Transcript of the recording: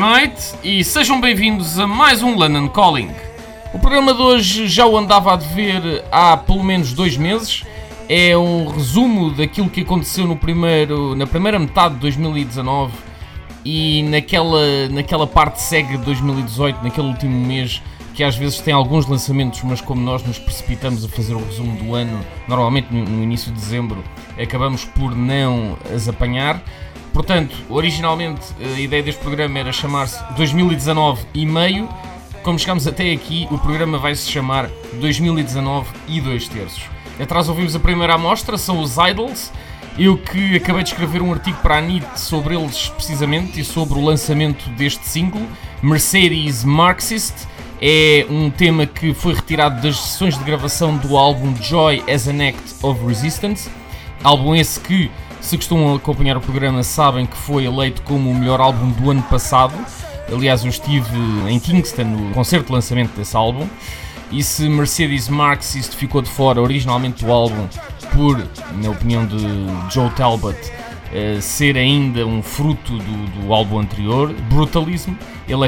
noite e sejam bem-vindos a mais um London Calling. O programa de hoje já o andava a dever há pelo menos dois meses. É um resumo daquilo que aconteceu no primeiro, na primeira metade de 2019 e naquela, naquela parte segue de 2018, naquele último mês que às vezes tem alguns lançamentos, mas como nós nos precipitamos a fazer o resumo do ano, normalmente no, no início de dezembro, acabamos por não as apanhar. Portanto, originalmente a ideia deste programa era chamar-se 2019 e meio. Como chegamos até aqui, o programa vai se chamar 2019 e 2 terços. Atrás ouvimos a primeira amostra, são os Idols. Eu que acabei de escrever um artigo para a NIT sobre eles precisamente e sobre o lançamento deste single, Mercedes Marxist. É um tema que foi retirado das sessões de gravação do álbum Joy as an Act of Resistance. Álbum esse que se costumam acompanhar o programa, sabem que foi eleito como o melhor álbum do ano passado. Aliás, eu estive em Kingston no concerto de lançamento desse álbum. E se Mercedes Marxist ficou de fora originalmente do álbum por, na opinião de Joe Talbot, uh, ser ainda um fruto do, do álbum anterior, Brutalism, ele